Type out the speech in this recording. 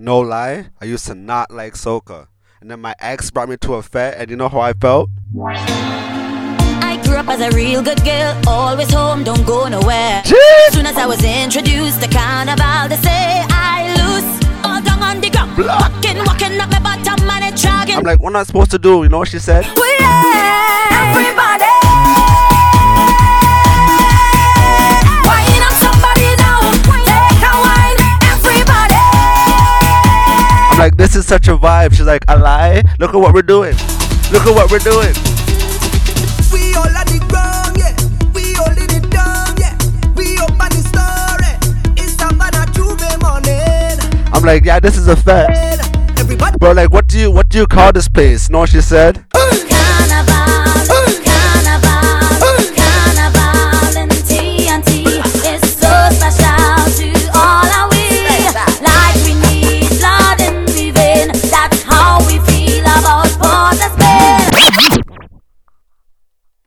No lie, I used to not like soca. And then my ex brought me to a fair, and you know how I felt? I grew up as a real good girl, always home, don't go nowhere. Jeez. Soon as I was introduced to carnival, they say I loose, all down on the ground. Walking, walking up my bottom and dragging. I'm like, what am I supposed to do? You know what she said? We everybody. This is such a vibe. She's like, a lie? Look at what we're doing. Look at what we're doing. We all on the ground, yeah. We all in it down, yeah. We up on the story. It's Savannah J'ouvert morning. I'm like, yeah, this is a fair. Everybody, Bro, like, what do you what do you call this place? What she said?